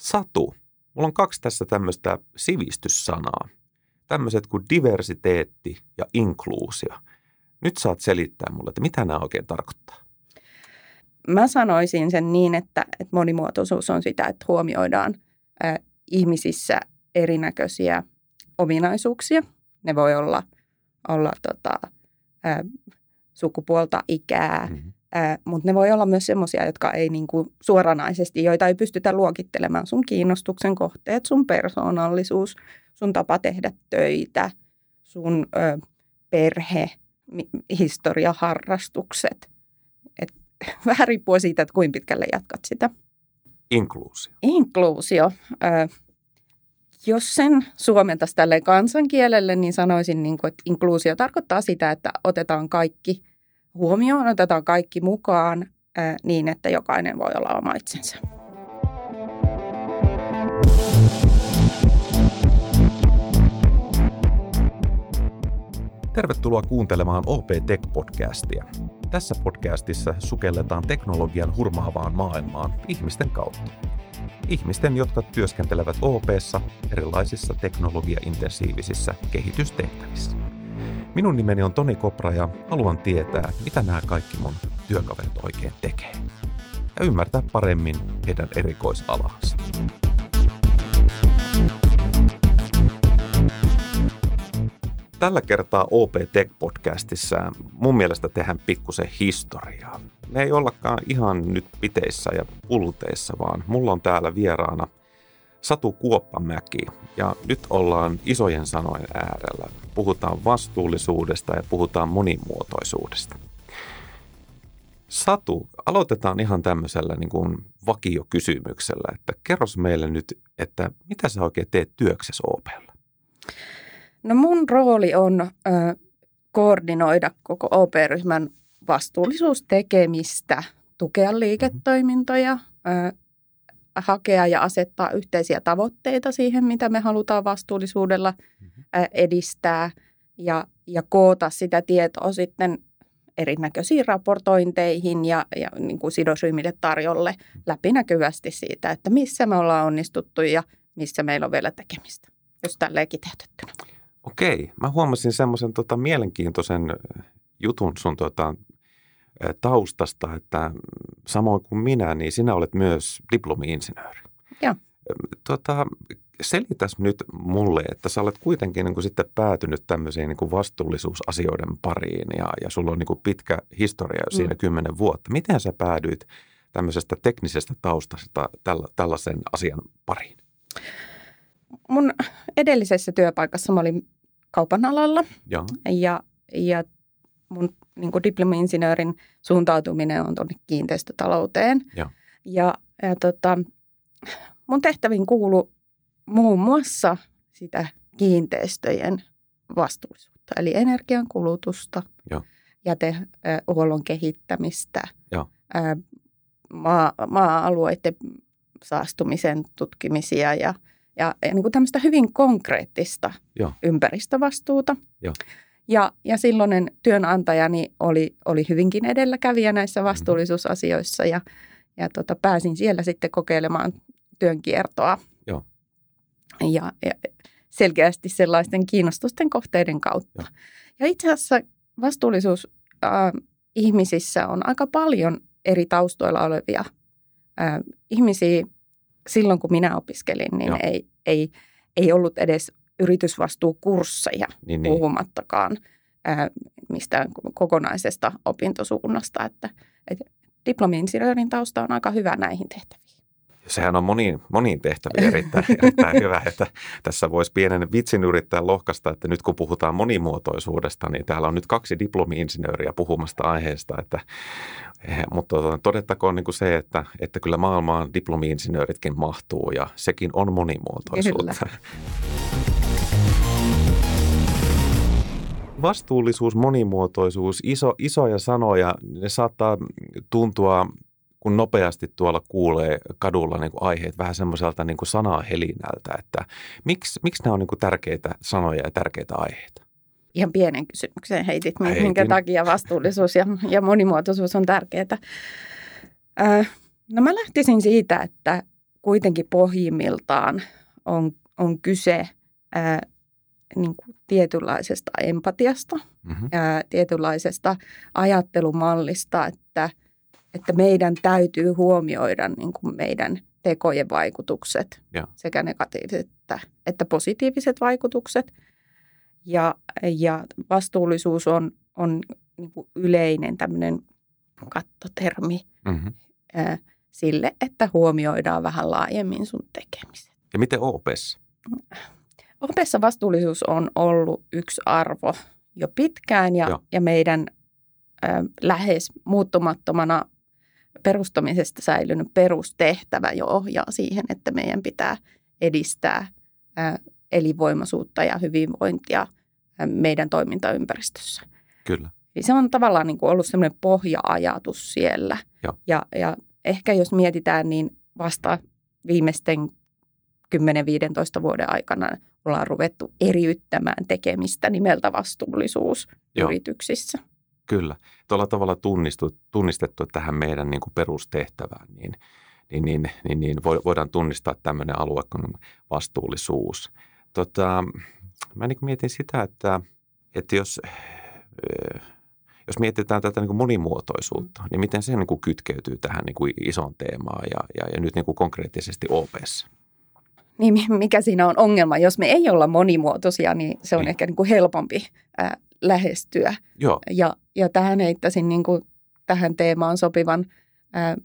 Satu, mulla on kaksi tässä tämmöistä sivistyssanaa. Tämmöiset kuin diversiteetti ja inkluusio. Nyt saat selittää mulle, että mitä nämä oikein tarkoittaa. Mä sanoisin sen niin, että, että monimuotoisuus on sitä, että huomioidaan ä, ihmisissä erinäköisiä ominaisuuksia. Ne voi olla, olla tota, ä, sukupuolta, ikää, mm-hmm. Mutta ne voi olla myös sellaisia, jotka ei niinku suoranaisesti, joita ei pystytä luokittelemaan. Sun kiinnostuksen kohteet, sun persoonallisuus, sun tapa tehdä töitä, sun ö, perhe, historia, harrastukset. Et, vähän riippuu siitä, että kuinka pitkälle jatkat sitä. Inkluusio. Inkluusio. Ö, jos sen suomentaisi tälle kansankielelle, niin sanoisin, niin kuin, että inkluusio tarkoittaa sitä, että otetaan kaikki huomioon, otetaan kaikki mukaan niin, että jokainen voi olla oma itsensä. Tervetuloa kuuntelemaan OP Tech-podcastia. Tässä podcastissa sukelletaan teknologian hurmaavaan maailmaan ihmisten kautta. Ihmisten, jotka työskentelevät OPssa erilaisissa teknologiaintensiivisissä kehitystehtävissä. Minun nimeni on Toni Kopra ja haluan tietää, mitä nämä kaikki mun työkaverit oikein tekee. Ja ymmärtää paremmin heidän erikoisalaansa. Tällä kertaa OP Tech-podcastissa mun mielestä tehdään pikkusen historiaa. Me ei ollakaan ihan nyt piteissä ja pulteissa, vaan mulla on täällä vieraana Satu Kuoppamäki. Ja nyt ollaan isojen sanojen äärellä. Puhutaan vastuullisuudesta ja puhutaan monimuotoisuudesta. Satu, aloitetaan ihan tämmöisellä niin kuin vakiokysymyksellä, että kerros meille nyt, että mitä sä oikein teet työksessä OPlla? No mun rooli on ö, koordinoida koko OP-ryhmän vastuullisuustekemistä, tukea liiketoimintoja, ö, hakea ja asettaa yhteisiä tavoitteita siihen, mitä me halutaan vastuullisuudella ö, edistää ja, ja koota sitä tietoa sitten erinäköisiin raportointeihin ja, ja niin kuin sidosryhmille tarjolle läpinäkyvästi siitä, että missä me ollaan onnistuttu ja missä meillä on vielä tekemistä, jos tälleen kiteytettynä. Okei, mä huomasin semmoisen tota, mielenkiintoisen jutun sun tota, taustasta, että samoin kuin minä, niin sinä olet myös diplomi-insinööri. Joo. Tota, selitäs nyt mulle, että sä olet kuitenkin niin kuin sitten päätynyt tämmöisiin niin kuin vastuullisuusasioiden pariin ja, ja sulla on niin kuin pitkä historia jo siinä mm. kymmenen vuotta. Miten sä päädyit tämmöisestä teknisestä taustasta tällä, tällaisen asian pariin? Mun edellisessä työpaikassa mä olin kaupan alalla ja, ja, ja mun niin diplomi-insinöörin suuntautuminen on tuonne kiinteistötalouteen. ja. Ja, ja tota, mun tehtäviin kuuluu muun muassa sitä kiinteistöjen vastuullisuutta, eli energian kulutusta, ja. jätehuollon kehittämistä, ja. maa, maa-alueiden saastumisen tutkimisia ja, ja, ja niin kuin tämmöistä hyvin konkreettista ja. ympäristövastuuta. Ja. Ja, ja silloinen työnantajani oli, oli hyvinkin edelläkävijä näissä vastuullisuusasioissa ja, ja tota, pääsin siellä sitten kokeilemaan työnkiertoa. Joo. Ja, ja selkeästi sellaisten kiinnostusten kohteiden kautta. Joo. Ja itse asiassa vastuullisuus äh, ihmisissä on aika paljon eri taustoilla olevia äh, ihmisiä. Silloin kun minä opiskelin, niin ei, ei, ei ollut edes yritysvastuukursseja, niin, niin. puhumattakaan ää, mistään kokonaisesta opintosuunnasta. Että, että diplomi-insinöörin tausta on aika hyvä näihin tehtäviin. Sehän on moniin, moniin tehtäviin erittäin, erittäin hyvä, että tässä voisi pienen vitsin yrittää lohkasta, että nyt kun puhutaan monimuotoisuudesta, niin täällä on nyt kaksi diplomi-insinööriä puhumasta aiheesta, että, eh, mutta tota, todettakoon niin kuin se, että, että kyllä maailmaan diplomi-insinööritkin mahtuu ja sekin on monimuotoisuutta. Kyllä. Vastuullisuus, monimuotoisuus, iso, isoja sanoja, ne saattaa tuntua, kun nopeasti tuolla kuulee kadulla niin kuin aiheet vähän semmoiselta niin kuin sanahelinältä, että miksi, miksi nämä on niin kuin tärkeitä sanoja ja tärkeitä aiheita? Ihan pienen kysymyksen heitit, Heitin. minkä takia vastuullisuus ja, ja monimuotoisuus on tärkeää. Äh, no mä lähtisin siitä, että kuitenkin pohjimmiltaan on, on kyse ää, niin kuin tietynlaisesta empatiasta, mm-hmm. ää, tietynlaisesta ajattelumallista, että, että meidän täytyy huomioida niin kuin meidän tekojen vaikutukset, ja. sekä negatiiviset että, että positiiviset vaikutukset. Ja, ja vastuullisuus on, on niin kuin yleinen tämmöinen kattotermi mm-hmm. ää, sille, että huomioidaan vähän laajemmin sun tekemiset. Ja miten OPS? OPessa vastuullisuus on ollut yksi arvo jo pitkään ja, ja meidän ä, lähes muuttumattomana perustamisesta säilynyt perustehtävä jo ohjaa siihen, että meidän pitää edistää ä, elinvoimaisuutta ja hyvinvointia ä, meidän toimintaympäristössä. Kyllä. Eli se on tavallaan niin kuin ollut semmoinen pohja-ajatus siellä. Ja, ja ehkä jos mietitään, niin vasta viimeisten 10-15 vuoden aikana ollaan ruvettu eriyttämään tekemistä nimeltä vastuullisuus Joo. yrityksissä. Kyllä. Tuolla tavalla tunnistu, tunnistettu tähän meidän niin kuin perustehtävään, niin, niin, niin, niin, niin voidaan tunnistaa tämmöinen alue kuin vastuullisuus. Tota, mä niin mietin sitä, että, että jos jos mietitään tätä niin kuin monimuotoisuutta, niin miten se niin kuin kytkeytyy tähän niin kuin isoon teemaan ja, ja, ja nyt niin kuin konkreettisesti OPS? Niin mikä siinä on ongelma? Jos me ei olla monimuotoisia, niin se on niin. ehkä niin kuin helpompi ää, lähestyä. Joo. Ja, ja tähän heittäisin niin kuin tähän teemaan sopivan ää,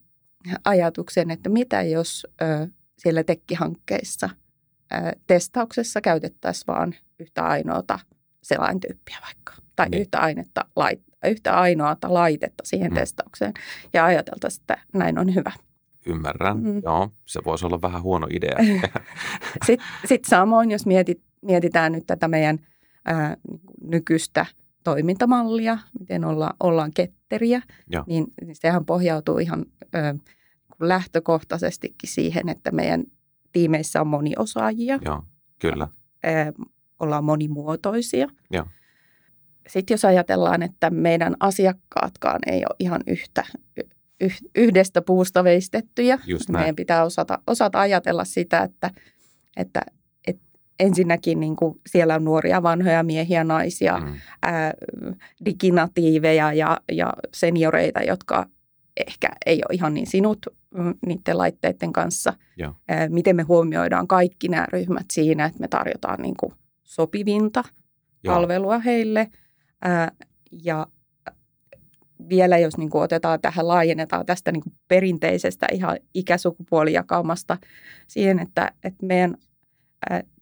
ajatuksen, että mitä jos ää, siellä tekkihankkeissa ää, testauksessa käytettäisiin vain yhtä ainoata selaintyyppiä vaikka tai niin. yhtä, ainetta, lait, yhtä ainoata laitetta siihen mm. testaukseen ja ajateltaisiin, että näin on hyvä. Ymmärrän, mm. joo. Se voisi olla vähän huono idea. Sitten sit samoin, jos mietit, mietitään nyt tätä meidän ää, nykyistä toimintamallia, miten olla, ollaan ketteriä, niin, niin sehän pohjautuu ihan ää, lähtökohtaisestikin siihen, että meidän tiimeissä on moniosaajia. Joo, kyllä. Ää, ollaan monimuotoisia. Joo sitten jos ajatellaan, että meidän asiakkaatkaan ei ole ihan yhtä yhdestä puusta veistettyjä, Just meidän pitää osata, osata ajatella sitä, että, että, että ensinnäkin niin kuin siellä on nuoria, vanhoja miehiä, naisia, mm. ää, diginatiiveja ja, ja senioreita, jotka ehkä ei ole ihan niin sinut mm, niiden laitteiden kanssa. Ää, miten me huomioidaan kaikki nämä ryhmät siinä, että me tarjotaan niin kuin sopivinta Joo. palvelua heille – ja vielä jos niin kuin otetaan tähän, laajennetaan tästä niin kuin perinteisestä ihan ikäsukupuolijakaumasta siihen, että, että meidän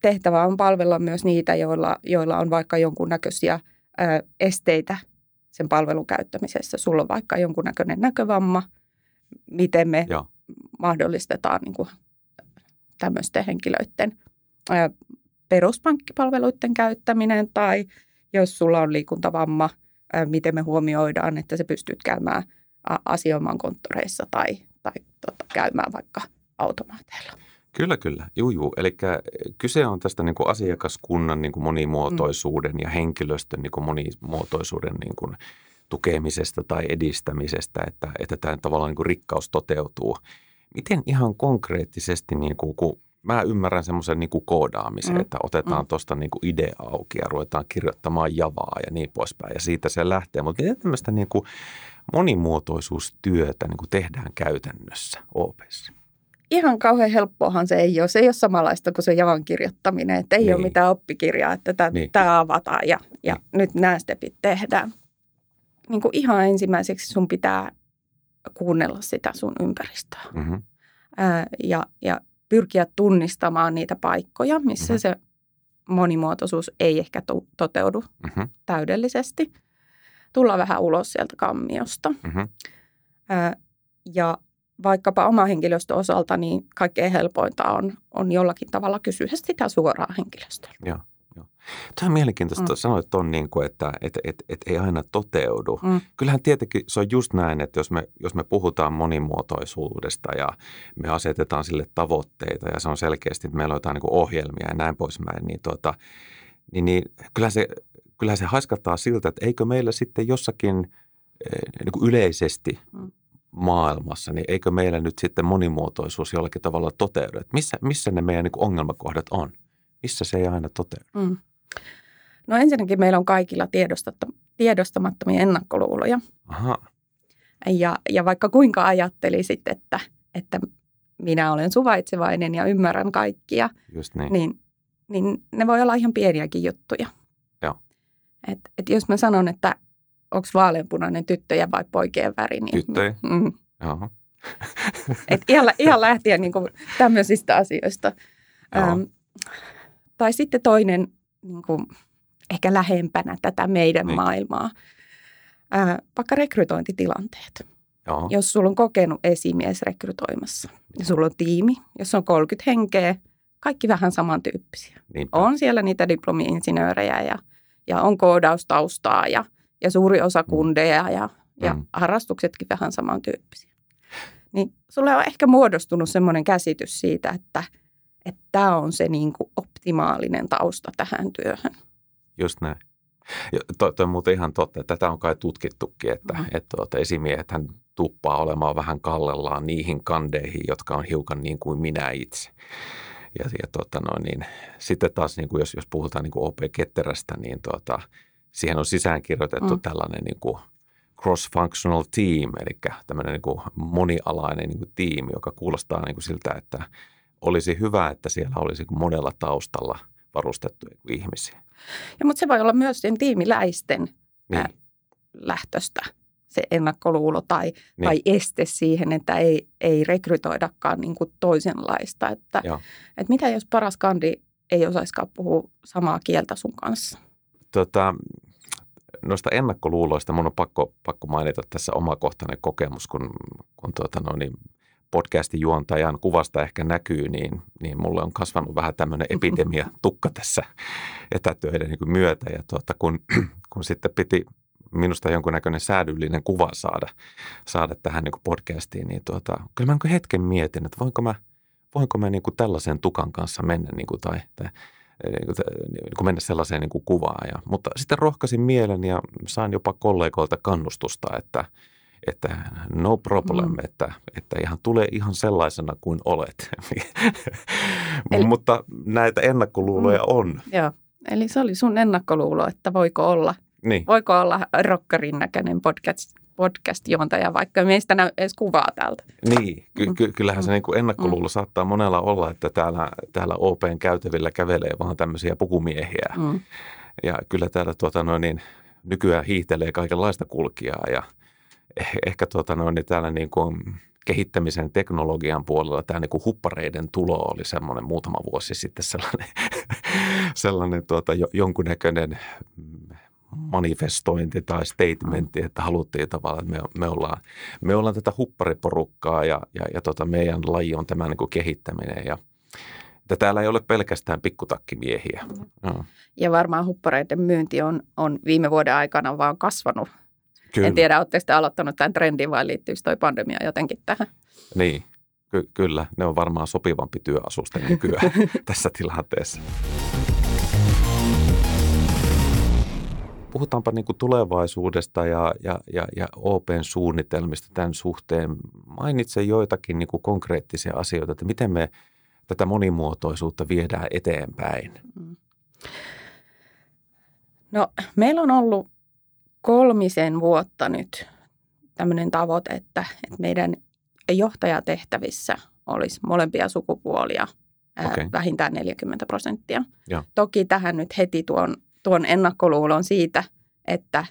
tehtävä on palvella myös niitä, joilla, joilla on vaikka jonkunnäköisiä esteitä sen palvelun käyttämisessä. Sulla on vaikka jonkunnäköinen näkövamma, miten me Joo. mahdollistetaan niin kuin tämmöisten henkilöiden peruspankkipalveluiden käyttäminen tai – jos sulla on liikuntavamma, miten me huomioidaan, että se pystyt käymään asioimaan konttoreissa tai, tai tota, käymään vaikka automaateilla. Kyllä, kyllä. Juu, juu. Eli kyse on tästä niin kuin asiakaskunnan niin kuin monimuotoisuuden mm. ja henkilöstön niin kuin monimuotoisuuden niin kuin tukemisesta tai edistämisestä, että, että tämä tavallaan niin kuin rikkaus toteutuu. Miten ihan konkreettisesti, niin kuin, kun mä ymmärrän semmoisen niin kuin koodaamisen, mm. että otetaan mm. tuosta niin kuin idea auki ja ruvetaan kirjoittamaan javaa ja niin poispäin. Ja siitä se lähtee. Mutta miten tämmöistä niin kuin monimuotoisuustyötä niin kuin tehdään käytännössä OPessa? Ihan kauhean helppoahan se ei ole. Se ei ole samanlaista kuin se javan kirjoittaminen. Että ei niin. ole mitään oppikirjaa, että tämä niin. avataan ja, ja niin. nyt nämä stepit tehdään. Niin kuin ihan ensimmäiseksi sun pitää kuunnella sitä sun ympäristöä. Mm-hmm. Ää, ja, ja pyrkiä tunnistamaan niitä paikkoja, missä mm-hmm. se monimuotoisuus ei ehkä to- toteudu mm-hmm. täydellisesti. Tulla vähän ulos sieltä kammiosta. Mm-hmm. Ää, ja vaikkapa oma henkilöstön osalta, niin kaikkein helpointa on, on jollakin tavalla kysyä sitä suoraan henkilöstöltä. Tämä on mielenkiintoista. Mm. Sanoit tuon, niin kuin, että et, et, et ei aina toteudu. Mm. Kyllähän tietenkin se on just näin, että jos me, jos me puhutaan monimuotoisuudesta ja me asetetaan sille tavoitteita ja se on selkeästi, että meillä on jotain niin ohjelmia ja näin poispäin, niin, tuota, niin, niin kyllähän, se, kyllähän se haiskattaa siltä, että eikö meillä sitten jossakin eh, niin kuin yleisesti mm maailmassa, niin eikö meillä nyt sitten monimuotoisuus jollakin tavalla toteudu? Että missä, missä ne meidän niin ongelmakohdat on? Missä se ei aina toteudu? Mm. No ensinnäkin meillä on kaikilla tiedostamattomia ennakkoluuloja. Aha. Ja, ja vaikka kuinka ajattelisit, että, että minä olen suvaitsevainen ja ymmärrän kaikkia, Just niin. niin, niin ne voi olla ihan pieniäkin juttuja. Joo. Et, et jos mä sanon, että onko vaaleanpunainen tyttöjä vai poikien väri, niin... Tyttöjä? Mm, Joo. et ihan, ihan lähtien niin kuin tämmöisistä asioista. Ähm, tai sitten toinen niin kuin, ehkä lähempänä tätä meidän niin. maailmaa, äh, vaikka rekrytointitilanteet. Joo. Jos sulla on kokenut esimies rekrytoimassa ja sulla on tiimi, jos on 30 henkeä, kaikki vähän samantyyppisiä. Niinpä. On siellä niitä diplomi-insinöörejä ja, ja on koodaustaustaa ja, ja suuri osa mm. kundeja ja, ja mm. harrastuksetkin vähän samantyyppisiä. Niin sulle on ehkä muodostunut semmoinen käsitys siitä, että tämä on se niin kuin optimaalinen tausta tähän työhön. Just näin. Tuo to on muuten ihan totta. Tätä on kai tutkittukin, että, mm. että tuota, esimiehethän tuppaa olemaan vähän kallellaan niihin kandeihin, jotka on hiukan niin kuin minä itse. Ja, ja tuota, no, niin, sitten taas, niin kuin jos, jos puhutaan niin kuin OP-ketterästä, niin tuota, siihen on sisäänkirjoitettu mm. tällainen niin kuin cross-functional team, eli tämmöinen niin kuin monialainen niin kuin tiimi, joka kuulostaa niin kuin siltä, että olisi hyvä, että siellä olisi monella taustalla varustettuja ihmisiä. Ja, mutta se voi olla myös sen tiimiläisten niin. lähtöstä se ennakkoluulo tai, niin. tai este siihen, että ei, ei rekrytoidakaan niin kuin toisenlaista. Että, että mitä jos paras kandi ei osaisikaan puhua samaa kieltä sun kanssa? Tota, noista ennakkoluuloista mun on pakko, pakko mainita tässä omakohtainen kokemus, kun, kun tuota, no niin, podcastin juontajan kuvasta ehkä näkyy, niin, niin mulle on kasvanut vähän tämmöinen epidemia tukka tässä etätöiden niin myötä. Ja tuota, kun, kun sitten piti minusta jonkunnäköinen säädyllinen kuva saada, saada tähän niin podcastiin, niin tuota, kyllä mä niin hetken mietin, että voinko mä, voinko mä niin tällaisen tukan kanssa mennä niin kuin, tai, tai niin kuin, niin kuin mennä sellaiseen niin kuin kuvaan. Ja, mutta sitten rohkaisin mielen ja sain jopa kollegoilta kannustusta, että – että no problem, mm. että, että ihan tulee ihan sellaisena kuin olet. Eli, Mutta näitä ennakkoluuloja mm, on. Joo, eli se oli sun ennakkoluulo, että voiko olla, niin. voiko olla rokkarin näköinen podcast, podcast-juontaja, vaikka meistä näy edes kuvaa täältä. Niin, ky- ky- kyllähän se niin kuin ennakkoluulo mm. saattaa monella olla, että täällä, täällä OPn käytävillä kävelee vaan tämmöisiä pukumiehiä. Mm. Ja kyllä täällä tuota, noin, niin, nykyään hiihtelee kaikenlaista kulkijaa ja – ehkä tuota noin, niin täällä niin kuin kehittämisen teknologian puolella tämä niin kuin huppareiden tulo oli semmoinen muutama vuosi sitten sellainen, sellainen tuota, jonkunnäköinen manifestointi tai statementti, että haluttiin tavallaan, että me, me, ollaan, me ollaan tätä huppariporukkaa ja, ja, ja tota, meidän laji on tämä niin kuin kehittäminen ja että täällä ei ole pelkästään pikkutakkimiehiä. Mm. Ja varmaan huppareiden myynti on, on viime vuoden aikana vaan kasvanut Kyllä. En tiedä, oletteko te aloittanut tämän trendin vai liittyykö toi pandemia jotenkin tähän? Niin, ky- kyllä. Ne on varmaan sopivampi työasuste nykyään tässä tilanteessa. Puhutaanpa niin kuin tulevaisuudesta ja, ja, ja, ja Open suunnitelmista tämän suhteen. Mainitse joitakin niin kuin konkreettisia asioita, että miten me tätä monimuotoisuutta viedään eteenpäin. Mm. No, meillä on ollut kolmisen vuotta nyt tämmöinen tavoite, että, että meidän johtajatehtävissä olisi molempia sukupuolia okay. vähintään 40 prosenttia. Ja. Toki tähän nyt heti tuon, tuon ennakkoluulon siitä, että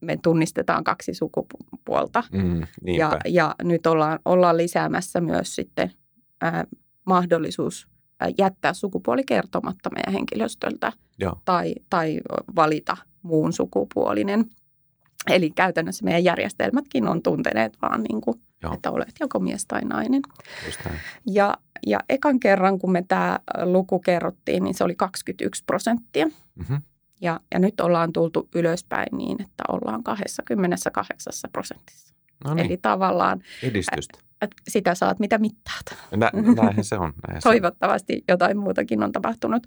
me tunnistetaan kaksi sukupuolta. Mm, ja, ja nyt ollaan, ollaan lisäämässä myös sitten ää, mahdollisuus jättää sukupuoli kertomatta meidän henkilöstöltä ja. tai, tai valita – muun sukupuolinen. Eli käytännössä meidän järjestelmätkin on tunteneet vaan, niin kuin, että olet joko mies tai nainen. Ja, ja ekan kerran, kun me tämä luku kerrottiin, niin se oli 21 prosenttia. Mm-hmm. Ja, ja nyt ollaan tultu ylöspäin niin, että ollaan 28 prosentissa. No niin. Eli tavallaan edistystä. sitä saat mitä mittaat. Nä, näinhän se on. Näinhän Toivottavasti se on. jotain muutakin on tapahtunut.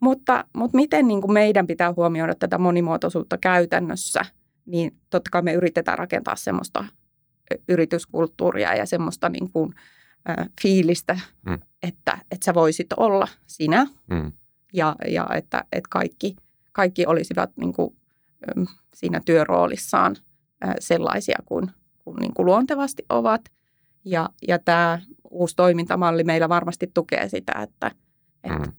Mutta, mutta miten niin kuin meidän pitää huomioida tätä monimuotoisuutta käytännössä, niin totta kai me yritetään rakentaa semmoista yrityskulttuuria ja semmoista niin kuin, ä, fiilistä, mm. että, että sä voisit olla sinä mm. ja, ja että, että kaikki, kaikki olisivat niin kuin, siinä työroolissaan ä, sellaisia kuin, kuin, niin kuin luontevasti ovat. Ja, ja tämä uusi toimintamalli meillä varmasti tukee sitä, että, että, mm.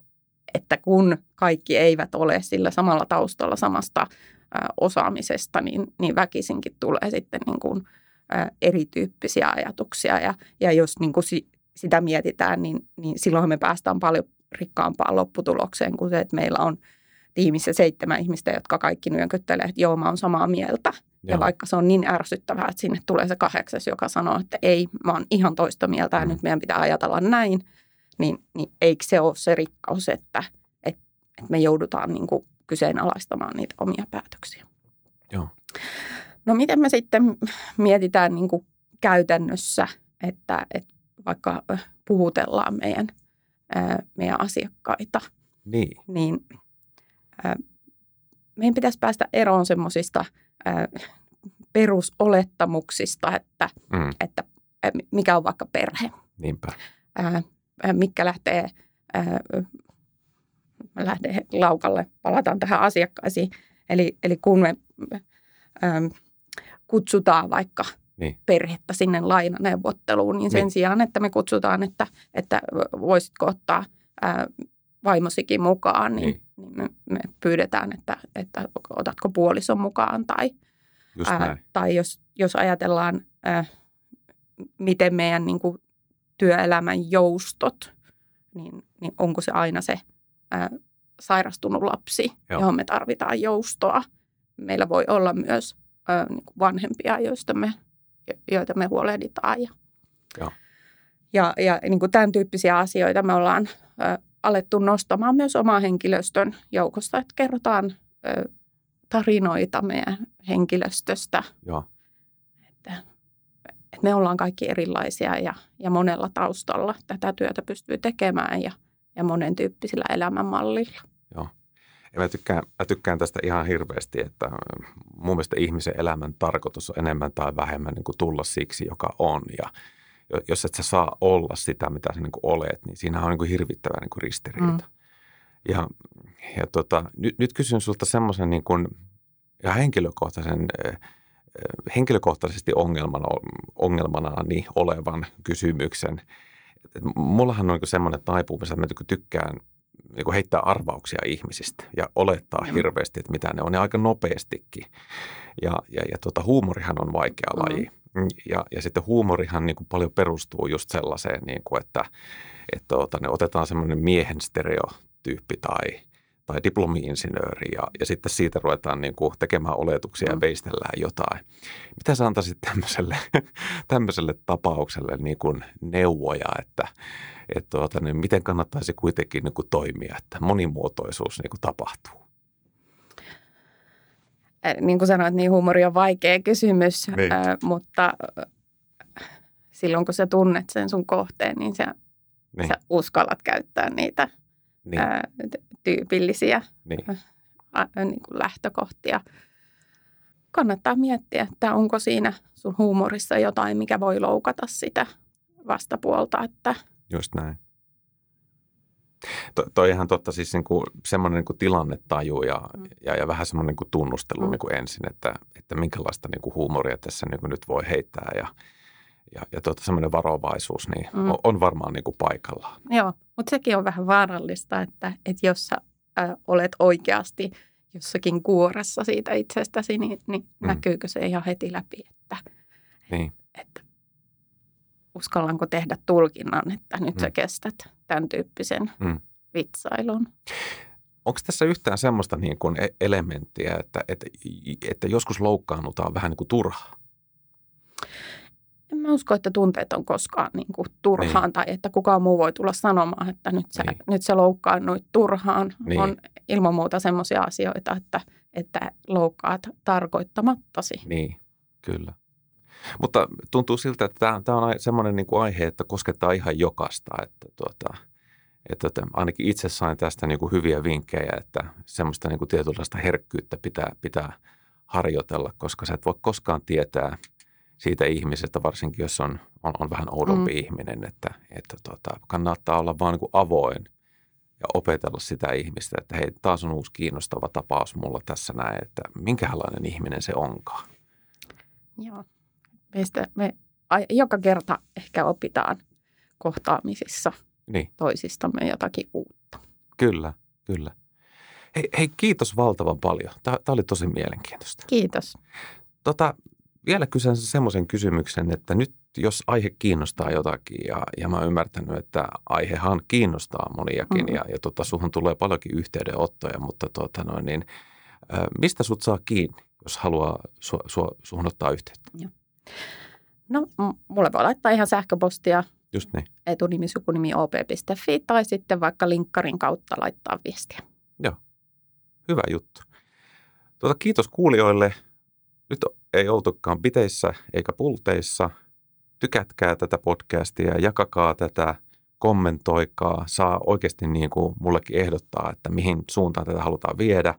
Että kun kaikki eivät ole sillä samalla taustalla samasta osaamisesta, niin, niin väkisinkin tulee sitten niin kuin, erityyppisiä ajatuksia. Ja, ja jos niin kuin si, sitä mietitään, niin, niin silloin me päästään paljon rikkaampaan lopputulokseen kuin se, että meillä on tiimissä seitsemän ihmistä, jotka kaikki nyökyttelee, että joo, mä oon samaa mieltä. Joo. Ja vaikka se on niin ärsyttävää, että sinne tulee se kahdeksas, joka sanoo, että ei, mä oon ihan toista mieltä ja mm. nyt meidän pitää ajatella näin, niin, niin eikö se ole se rikkaus, että, että, että me joudutaan niin kuin kyseenalaistamaan niitä omia päätöksiä. Joo. No miten me sitten mietitään niin kuin käytännössä, että, että vaikka puhutellaan meidän, ää, meidän asiakkaita, niin, niin ää, meidän pitäisi päästä eroon semmoisista perusolettamuksista, että, mm. että mikä on vaikka perhe. Niinpä. Ää, mikä lähtee ää, mä lähden laukalle, palataan tähän asiakkaisiin. Eli, eli kun me ähm, kutsutaan vaikka niin. perhettä sinne lainaneuvotteluun, niin sen niin. sijaan, että me kutsutaan, että, että voisitko ottaa äh, vaimosikin mukaan, niin, niin. niin me, me pyydetään, että, että otatko puolison mukaan. Tai, äh, tai jos, jos ajatellaan, äh, miten meidän niin kuin, työelämän joustot, niin, niin onko se aina se ää, sairastunut lapsi, Joo. johon me tarvitaan joustoa. Meillä voi olla myös ää, niin kuin vanhempia, joista me, joita me huolehditaan. Ja, Joo. ja, ja niin kuin tämän tyyppisiä asioita me ollaan ää, alettu nostamaan myös omaa henkilöstön joukosta, että kerrotaan ää, tarinoita meidän henkilöstöstä. Joo. Että, että me ollaan kaikki erilaisia ja, ja monella taustalla tätä työtä pystyy tekemään ja – ja monen tyyppisillä elämänmallilla. Joo. Ja mä tykkään, mä tykkään tästä ihan hirveästi, että mun mielestä ihmisen elämän tarkoitus on enemmän tai vähemmän niin kuin tulla siksi, joka on. Ja jos et sä saa olla sitä, mitä sä niin kuin olet, niin siinä on niin kuin hirvittävä niin kuin ristiriita. Mm. Ja, ja tota, nyt, nyt kysyn sulta semmoisen niin kuin, henkilökohtaisen, henkilökohtaisesti ongelmana, ongelmana niin olevan kysymyksen – mullahan on niin semmoinen taipumus, että mä tykkään niin heittää arvauksia ihmisistä ja olettaa mm. hirveästi, että mitä ne on, ja aika nopeastikin. Ja, ja, ja tota, huumorihan on vaikea mm. laji. Ja, ja sitten huumorihan niin kuin paljon perustuu just sellaiseen, niin kuin, että, että tota, ne otetaan semmoinen miehen stereotyyppi tai – tai diplomi-insinööri ja, ja sitten siitä ruvetaan niin kuin tekemään oletuksia mm. ja veistellään jotain. Mitä sä antaisit tämmöiselle, tämmöiselle tapaukselle niin kuin neuvoja, että, että tuota, niin miten kannattaisi kuitenkin niin kuin toimia, että monimuotoisuus niin kuin tapahtuu? Niin kuin sanoit, niin huumori on vaikea kysymys, niin. äh, mutta silloin kun sä tunnet sen sun kohteen, niin sä, niin. sä uskallat käyttää niitä – niin. ää, tyypillisiä niin. ää, niin kuin lähtökohtia. Kannattaa miettiä, että onko siinä sun huumorissa jotain, mikä voi loukata sitä vastapuolta. Että... Just näin. To, toi ihan totta, siis niin kuin semmoinen niin kuin tilannetaju ja, mm. ja, ja vähän semmoinen niin kuin tunnustelu mm. niin kuin ensin, että, että minkälaista niin kuin huumoria tässä niin kuin nyt voi heittää ja, ja, ja tuota, semmoinen varovaisuus niin mm. on, on varmaan niin kuin paikallaan. Joo, mutta sekin on vähän vaarallista, että, että jos sä äh, olet oikeasti jossakin kuoressa siitä itsestäsi, niin, niin mm. näkyykö se ihan heti läpi, että, niin. että uskallanko tehdä tulkinnan, että nyt mm. sä kestät tämän tyyppisen mm. vitsailun. Onko tässä yhtään semmoista niin kuin e-, elementtiä, että, että, että joskus loukkaannutaan vähän niin kuin turhaa? En mä usko, että tunteet on koskaan niin kuin turhaan niin. tai että kukaan muu voi tulla sanomaan, että nyt sä, niin. nyt sä loukkaannuit turhaan. Niin. On ilman muuta semmoisia asioita, että, että loukkaat tarkoittamattasi. Niin, kyllä. Mutta tuntuu siltä, että tämä on semmoinen niin kuin aihe, että koskettaa ihan jokasta. Että, tuota, että, että ainakin itse sain tästä niin kuin hyviä vinkkejä, että semmoista niin kuin tietynlaista herkkyyttä pitää, pitää harjoitella, koska sä et voi koskaan tietää – siitä ihmisestä, varsinkin jos on, on, on vähän oudompi mm. ihminen, että, että tota, kannattaa olla vaan niin avoin ja opetella sitä ihmistä, että hei, taas on uusi kiinnostava tapaus mulla tässä näin, että minkälainen ihminen se onkaan. Joo. Meistä me joka kerta ehkä opitaan kohtaamisissa niin. toisistamme jotakin uutta. Kyllä, kyllä. Hei, hei kiitos valtavan paljon. Tämä, tämä oli tosi mielenkiintoista. Kiitos. Tota, vielä kysyn semmoisen kysymyksen, että nyt jos aihe kiinnostaa jotakin ja, ja mä oon ymmärtänyt, että aihehan kiinnostaa moniakin mm-hmm. ja, ja tota, suhun tulee paljonkin yhteydenottoja, mutta tota noin, niin, mistä sut saa kiinni, jos haluaa su, su, suhun ottaa yhteyttä? Joo. No, mulle voi laittaa ihan sähköpostia. Just niin. Etunimi, sukunimi, op.fi tai sitten vaikka linkkarin kautta laittaa viestiä. Joo, hyvä juttu. Tuota, kiitos kuulijoille. Nyt ei oltukaan biteissä eikä pulteissa. Tykätkää tätä podcastia, jakakaa tätä, kommentoikaa. Saa oikeasti niin kuin mullekin ehdottaa, että mihin suuntaan tätä halutaan viedä.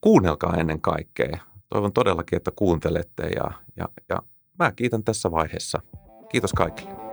Kuunnelkaa ennen kaikkea. Toivon todellakin, että kuuntelette ja, ja, ja Mä kiitän tässä vaiheessa. Kiitos kaikille.